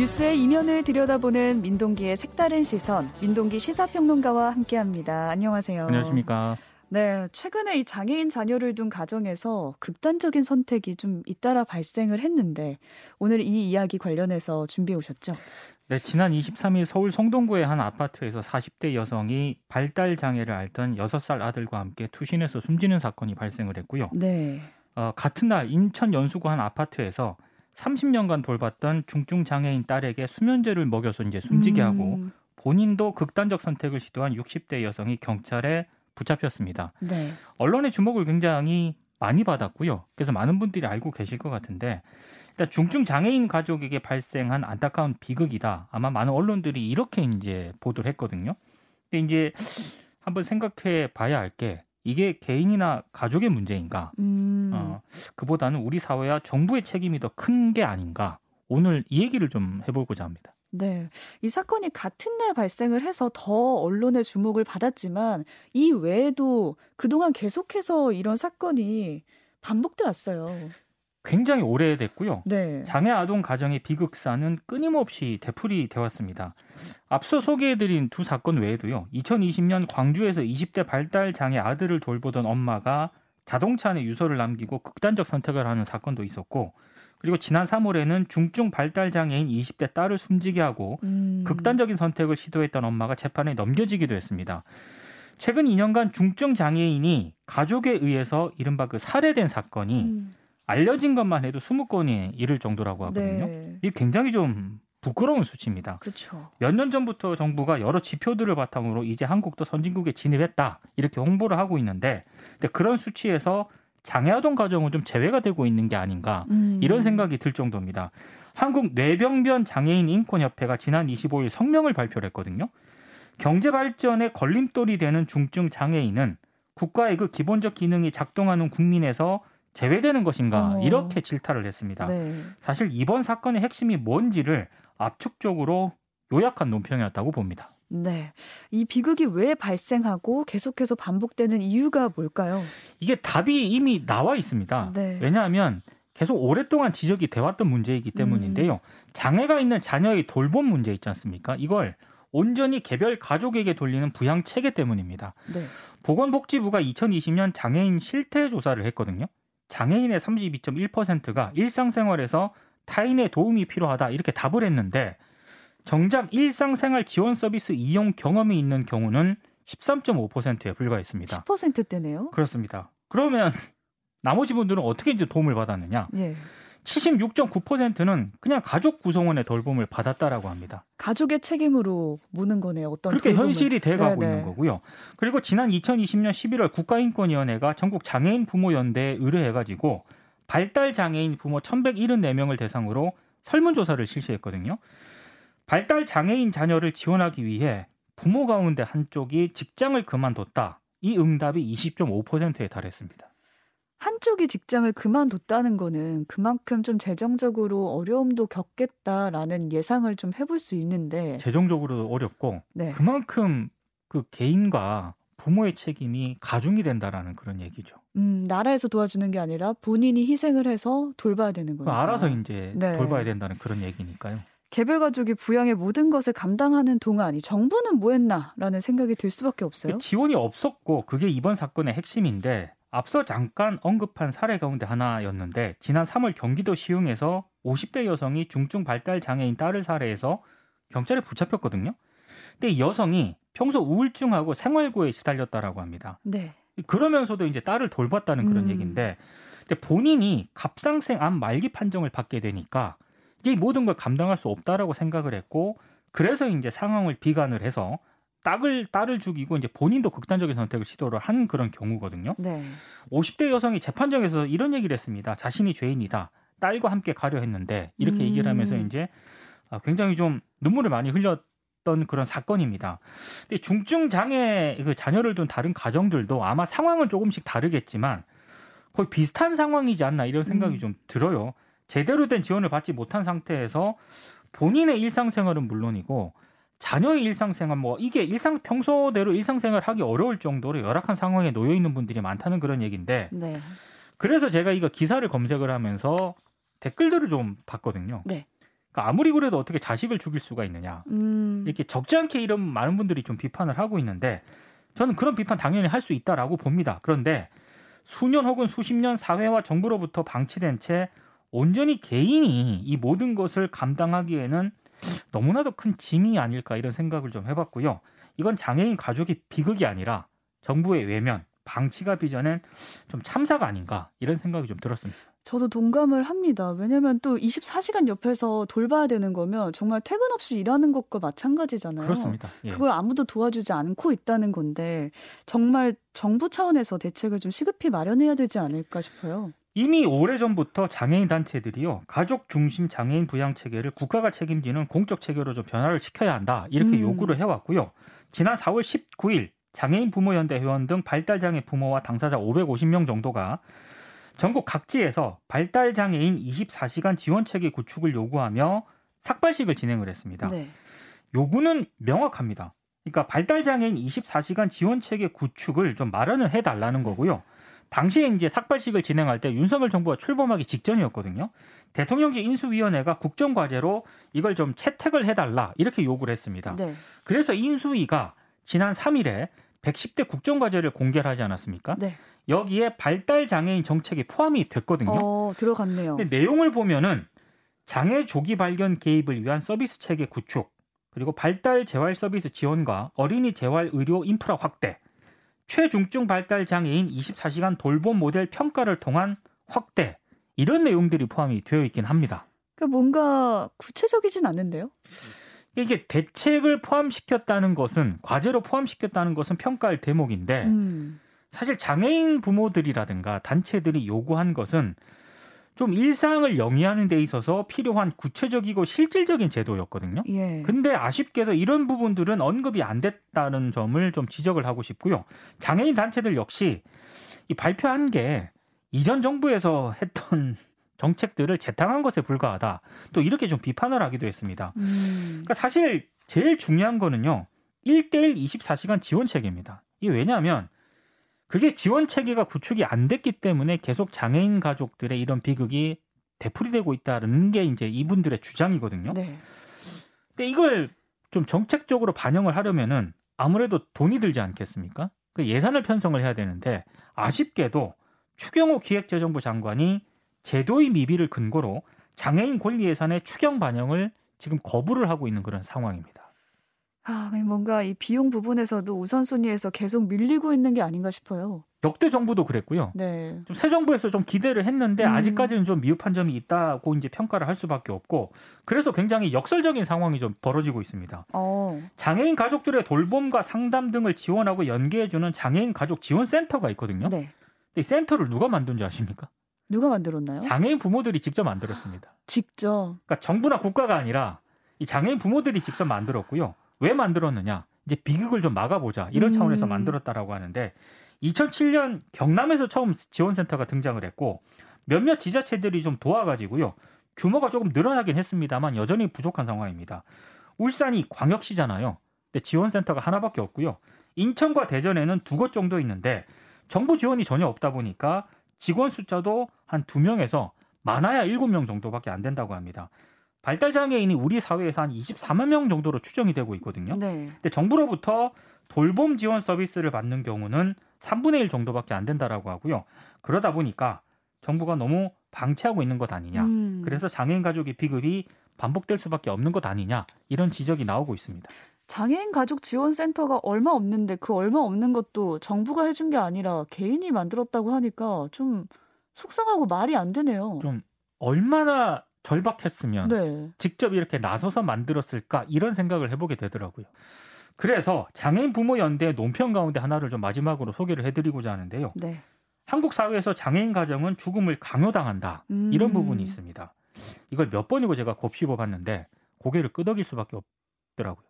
뉴스의 이면을 들여다보는 민동기의 색다른 시선, 민동기 시사평론가와 함께합니다. 안녕하세요. 안녕하십니까. 네, 최근에 이 장애인 자녀를 둔 가정에서 극단적인 선택이 좀 잇따라 발생을 했는데 오늘 이 이야기 관련해서 준비해 오셨죠? 네, 지난 23일 서울 성동구의 한 아파트에서 40대 여성이 발달 장애를 앓던 6살 아들과 함께 투신해서 숨지는 사건이 발생을 했고요. 네. 어, 같은 날 인천 연수구 한 아파트에서 30년간 돌봤던 중증 장애인 딸에게 수면제를 먹여서 이제 숨지게 하고 음, 본인도 극단적 선택을 시도한 60대 여성이 경찰에 붙잡혔습니다. 네. 언론의 주목을 굉장히 많이 받았고요. 그래서 많은 분들이 알고 계실 것 같은데 일단 중증 장애인 가족에게 발생한 안타까운 비극이다. 아마 많은 언론들이 이렇게 이제 보도를 했거든요. 근데 이제 한번 생각해 봐야 할 게 이게 개인이나 가족의 문제인가? 음, 어, 그보다는 우리 사회와 정부의 책임이 더 큰 게 아닌가? 오늘 이 얘기를 좀 해보고자 합니다. 네. 이 사건이 같은 날 발생을 해서 더 언론의 주목을 받았지만 이 외에도 그동안 계속해서 이런 사건이 반복돼 왔어요. 굉장히 오래됐고요. 네. 장애 아동 가정의 비극사는 끊임없이 되풀이 되어 왔습니다. 앞서 소개해드린 두 사건 외에도요. 2020년 광주에서 20대 발달 장애 아들을 돌보던 엄마가 자동차 안에 유서를 남기고 극단적 선택을 하는 사건도 있었고 그리고 지난 3월에는 중증 발달 장애인 20대 딸을 숨지게 하고 음, 극단적인 선택을 시도했던 엄마가 재판에 넘겨지기도 했습니다. 최근 2년간 중증 장애인이 가족에 의해서 이른바 그 살해된 사건이 음, 알려진 것만 해도 20건이 이를 정도라고 하거든요. 네. 이게 굉장히 좀 부끄러운 수치입니다. 그렇죠. 몇년 전부터 정부가 여러 지표들을 바탕으로 이제 한국도 선진국에 진입했다 이렇게 홍보를 하고 있는데 그런 수치에서 장애아동 가정은 좀 제외가 되고 있는 게 아닌가 음, 이런 생각이 들 정도입니다. 한국 뇌병변 장애인 인권협회가 지난 25일 성명을 발표를 했거든요. 경제 발전에 걸림돌이 되는 중증 장애인은 국가의 그 기본적 기능이 작동하는 국민에서 제외되는 것인가 어. 이렇게 질타를 했습니다. 네. 사실 이번 사건의 핵심이 뭔지를 압축적으로 요약한 논평이었다고 봅니다. 네. 이 비극이 왜 발생하고 계속해서 반복되는 이유가 뭘까요? 이게 답이 이미 나와 있습니다. 네. 왜냐하면 계속 오랫동안 지적이 돼왔던 문제이기 때문인데요. 음. 장애가 있는 자녀의 돌봄 문제 있지 않습니까? 이걸 온전히 개별 가족에게 돌리는 부양 체계 때문입니다. 네. 보건복지부가 2020년 장애인 실태 조사를 했거든요. 장애인의 32.1%가 일상생활에서 타인의 도움이 필요하다 이렇게 답을 했는데 정작 일상생활 지원 서비스 이용 경험이 있는 경우는 13.5%에 불과했습니다. 10%대네요. 그렇습니다. 그러면 나머지 분들은 어떻게 이제 도움을 받았느냐? 예. 76.9%는 그냥 가족 구성원의 돌봄을 받았다라고 합니다. 가족의 책임으로 무는 거네요. 어떤 그렇게 돌봄을. 현실이 돼가고 네네. 있는 거고요. 그리고 지난 2020년 11월 국가인권위원회가 전국 장애인 부모 연대에 의뢰해가지고 발달 장애인 부모 1,174명을 대상으로 설문조사를 실시했거든요. 발달 장애인 자녀를 지원하기 위해 부모 가운데 한쪽이 직장을 그만뒀다. 이 응답이 20.5%에 달했습니다. 한쪽이 직장을 그만뒀다는 거는 그만큼 좀 재정적으로 어려움도 겪겠다라는 예상을 좀 해볼 수 있는데 재정적으로도 어렵고 네. 그만큼 그 개인과 부모의 책임이 가중이 된다라는 그런 얘기죠. 음, 나라에서 도와주는 게 아니라 본인이 희생을 해서 돌봐야 되는 그 거니까. 알아서 이제 네. 돌봐야 된다는 그런 얘기니까요. 개별 가족이 부양의 모든 것을 감당하는 동안 이 정부는 뭐 했나라는 생각이 들 수밖에 없어요. 그 지원이 없었고 그게 이번 사건의 핵심인데 앞서 잠깐 언급한 사례 가운데 하나였는데 지난 3월 경기도 시흥에서 50대 여성이 중증 발달 장애인 딸을 살해해서 경찰에 붙잡혔거든요. 근데 이 여성이 평소 우울증하고 생활고에 시달렸다라고 합니다. 네. 그러면서도 이제 딸을 돌봤다는 그런 음. 얘기인데 근데 본인이 갑상생 암 말기 판정을 받게 되니까 이 모든 걸 감당할 수 없다라고 생각을 했고 그래서 이제 상황을 비관을 해서 딸을 딸을 죽이고 이제 본인도 극단적인 선택을 시도를 한 그런 경우거든요. 네. 50대 여성이 재판정에서 이런 얘기를 했습니다. 자신이 죄인이다. 딸과 함께 가려 했는데 이렇게 음. 얘기를 하면서 이제 아, 굉장히 좀 눈물을 많이 흘렸던 그런 사건입니다. 근데 중증 장애 그 자녀를 둔 다른 가정들도 아마 상황은 조금씩 다르겠지만 거의 비슷한 상황이지 않나 이런 생각이 음. 좀 들어요. 제대로 된 지원을 받지 못한 상태에서 본인의 일상생활은 물론이고 자녀의 일상생활 뭐 이게 일상 평소대로 일상생활 하기 어려울 정도로 열악한 상황에 놓여 있는 분들이 많다는 그런 얘기인데 네. 그래서 제가 이거 기사를 검색을 하면서 댓글들을 좀 봤거든요. 네. 그러니까 아무리 그래도 어떻게 자식을 죽일 수가 있느냐. 음. 이렇게 적지 않게 이런 많은 분들이 좀 비판을 하고 있는데 저는 그런 비판 당연히 할 수 있다라고 봅니다. 그런데 수년 혹은 수십 년 사회와 정부로부터 방치된 채 온전히 개인이 이 모든 것을 감당하기에는 너무나도 큰 짐이 아닐까 이런 생각을 좀 해봤고요. 이건 장애인 가족이 비극이 아니라 정부의 외면, 방치가 빚어낸 좀 참사가 아닌가 이런 생각이 좀 들었습니다. 저도 동감을 합니다. 왜냐면 또 24시간 옆에서 돌봐야 되는 거면 정말 퇴근 없이 일하는 것과 마찬가지잖아요. 그렇습니다. 예. 그걸 아무도 도와주지 않고 있다는 건데 정말 정부 차원에서 대책을 좀 시급히 마련해야 되지 않을까 싶어요. 이미 오래전부터 장애인 단체들이요. 가족 중심 장애인 부양 체계를 국가가 책임지는 공적 체계로 좀 변화를 시켜야 한다. 이렇게 음. 요구를 해 왔고요. 지난 4월 19일 장애인 부모연대 회원 등 발달장애 부모와 당사자 550명 정도가 전국 각지에서 발달장애인 24시간 지원체계 구축을 요구하며 삭발식을 진행을 했습니다. 네. 요구는 명확합니다. 그러니까 발달장애인 24시간 지원체계 구축을 좀 마련을 해달라는 거고요. 당시에 이제 삭발식을 진행할 때 윤석열 정부가 출범하기 직전이었거든요. 대통령직 인수위원회가 국정과제로 이걸 좀 채택을 해달라 이렇게 요구를 했습니다. 네. 그래서 인수위가 지난 3일에 110대 국정과제를 공개를 하지 않았습니까? 네. 여기에 발달 장애인 정책이 포함이 됐거든요. 어, 들어갔네요. 근데 내용을 보면은 장애 조기 발견 개입을 위한 서비스 체계 구축, 그리고 발달 재활 서비스 지원과 어린이 재활 의료 인프라 확대, 최중증 발달 장애인 24시간 돌봄 모델 평가를 통한 확대 이런 내용들이 포함이 되어 있긴 합니다. 그러니까 뭔가 구체적이진 않은데요? 이게 대책을 포함시켰다는 것은 과제로 포함시켰다는 것은 평가할 대목인데 음. 사실 장애인 부모들이라든가 단체들이 요구한 것은 좀 일상을 영위하는 데 있어서 필요한 구체적이고 실질적인 제도였거든요. 예. 근데 아쉽게도 이런 부분들은 언급이 안 됐다는 점을 좀 지적을 하고 싶고요. 장애인 단체들 역시 이 발표한 게 이전 정부에서 했던 정책들을 재탕한 것에 불과하다. 또 이렇게 좀 비판을 하기도 했습니다. 음. 그러니까 사실 제일 중요한 거는요. 1대1 24시간 지원 체계입니다. 이게 왜냐하면 그게 지원 체계가 구축이 안 됐기 때문에 계속 장애인 가족들의 이런 비극이 되풀이되고 있다는 게 이제 이분들의 주장이거든요. 네. 근데 이걸 좀 정책적으로 반영을 하려면은 아무래도 돈이 들지 않겠습니까? 그 예산을 편성을 해야 되는데 아쉽게도 추경호 기획재정부 장관이 제도의 미비를 근거로 장애인 권리 예산의 추경 반영을 지금 거부를 하고 있는 그런 상황입니다. 아, 뭔가 이 비용 부분에서도 우선순위에서 계속 밀리고 있는 게 아닌가 싶어요. 역대 정부도 그랬고요. 네. 좀 새 정부에서 좀 기대를 했는데 음. 아직까지는 좀 미흡한 점이 있다고 이제 평가를 할 수밖에 없고 그래서 굉장히 역설적인 상황이 좀 벌어지고 있습니다. 어. 장애인 가족들의 돌봄과 상담 등을 지원하고 연계해 주는 장애인 가족 지원 센터가 있거든요. 네. 근데 이 센터를 누가 만든지 아십니까? 누가 만들었나요? 장애인 부모들이 직접 만들었습니다. 직접. 그러니까 정부나 국가가 아니라 이 장애인 부모들이 직접 만들었고요. 왜 만들었느냐? 이제 비극을 좀 막아보자 이런 차원에서 음. 만들었다라고 하는데 2007년 경남에서 처음 지원센터가 등장을 했고 몇몇 지자체들이 좀 도와가지고요 규모가 조금 늘어나긴 했습니다만 여전히 부족한 상황입니다. 울산이 광역시잖아요. 근데 지원센터가 하나밖에 없고요. 인천과 대전에는 두 곳 정도 있는데 정부 지원이 전혀 없다 보니까 직원 숫자도 한 두 명에서 많아야 일곱 명 정도밖에 안 된다고 합니다. 발달 장애인이 우리 사회에서 한 24만 명 정도로 추정이 되고 있거든요. 네. 근데 정부로부터 돌봄 지원 서비스를 받는 경우는 3분의 1 정도밖에 안 된다라고 하고요. 그러다 보니까 정부가 너무 방치하고 있는 것 아니냐. 음. 그래서 장애인 가족의 비급이 반복될 수밖에 없는 것 아니냐. 이런 지적이 나오고 있습니다. 장애인 가족 지원센터가 얼마 없는데 그 얼마 없는 것도 정부가 해준 게 아니라 개인이 만들었다고 하니까 좀 속상하고 말이 안 되네요. 좀 얼마나 절박했으면 네. 직접 이렇게 나서서 만들었을까 이런 생각을 해보게 되더라고요. 그래서 장애인 부모 연대 논평 가운데 하나를 좀 마지막으로 소개를 해드리고자 하는데요. 네. 한국 사회에서 장애인 가정은 죽음을 강요당한다 음. 이런 부분이 있습니다. 이걸 몇 번이고 제가 곱씹어 봤는데 고개를 끄덕일 수밖에 없더라고요.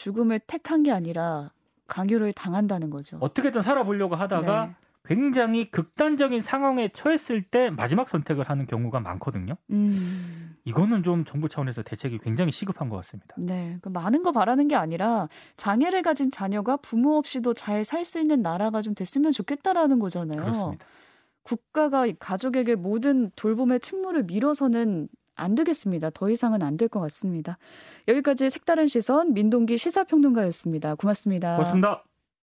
죽음을 택한 게 아니라 강요를 당한다는 거죠. 어떻게든 살아보려고 하다가 네. 굉장히 극단적인 상황에 처했을 때 마지막 선택을 하는 경우가 많거든요. 음. 이거는 좀 정부 차원에서 대책이 굉장히 시급한 것 같습니다. 네, 그 많은 거 바라는 게 아니라 장애를 가진 자녀가 부모 없이도 잘 살 수 있는 나라가 좀 됐으면 좋겠다라는 거잖아요. 그렇습니다. 국가가 가족에게 모든 돌봄의 책무를 밀어서는 안 되겠습니다. 더 이상은 안 될 것 같습니다. 여기까지 색다른 시선 민동기 시사평론가였습니다. 고맙습니다. 고맙습니다.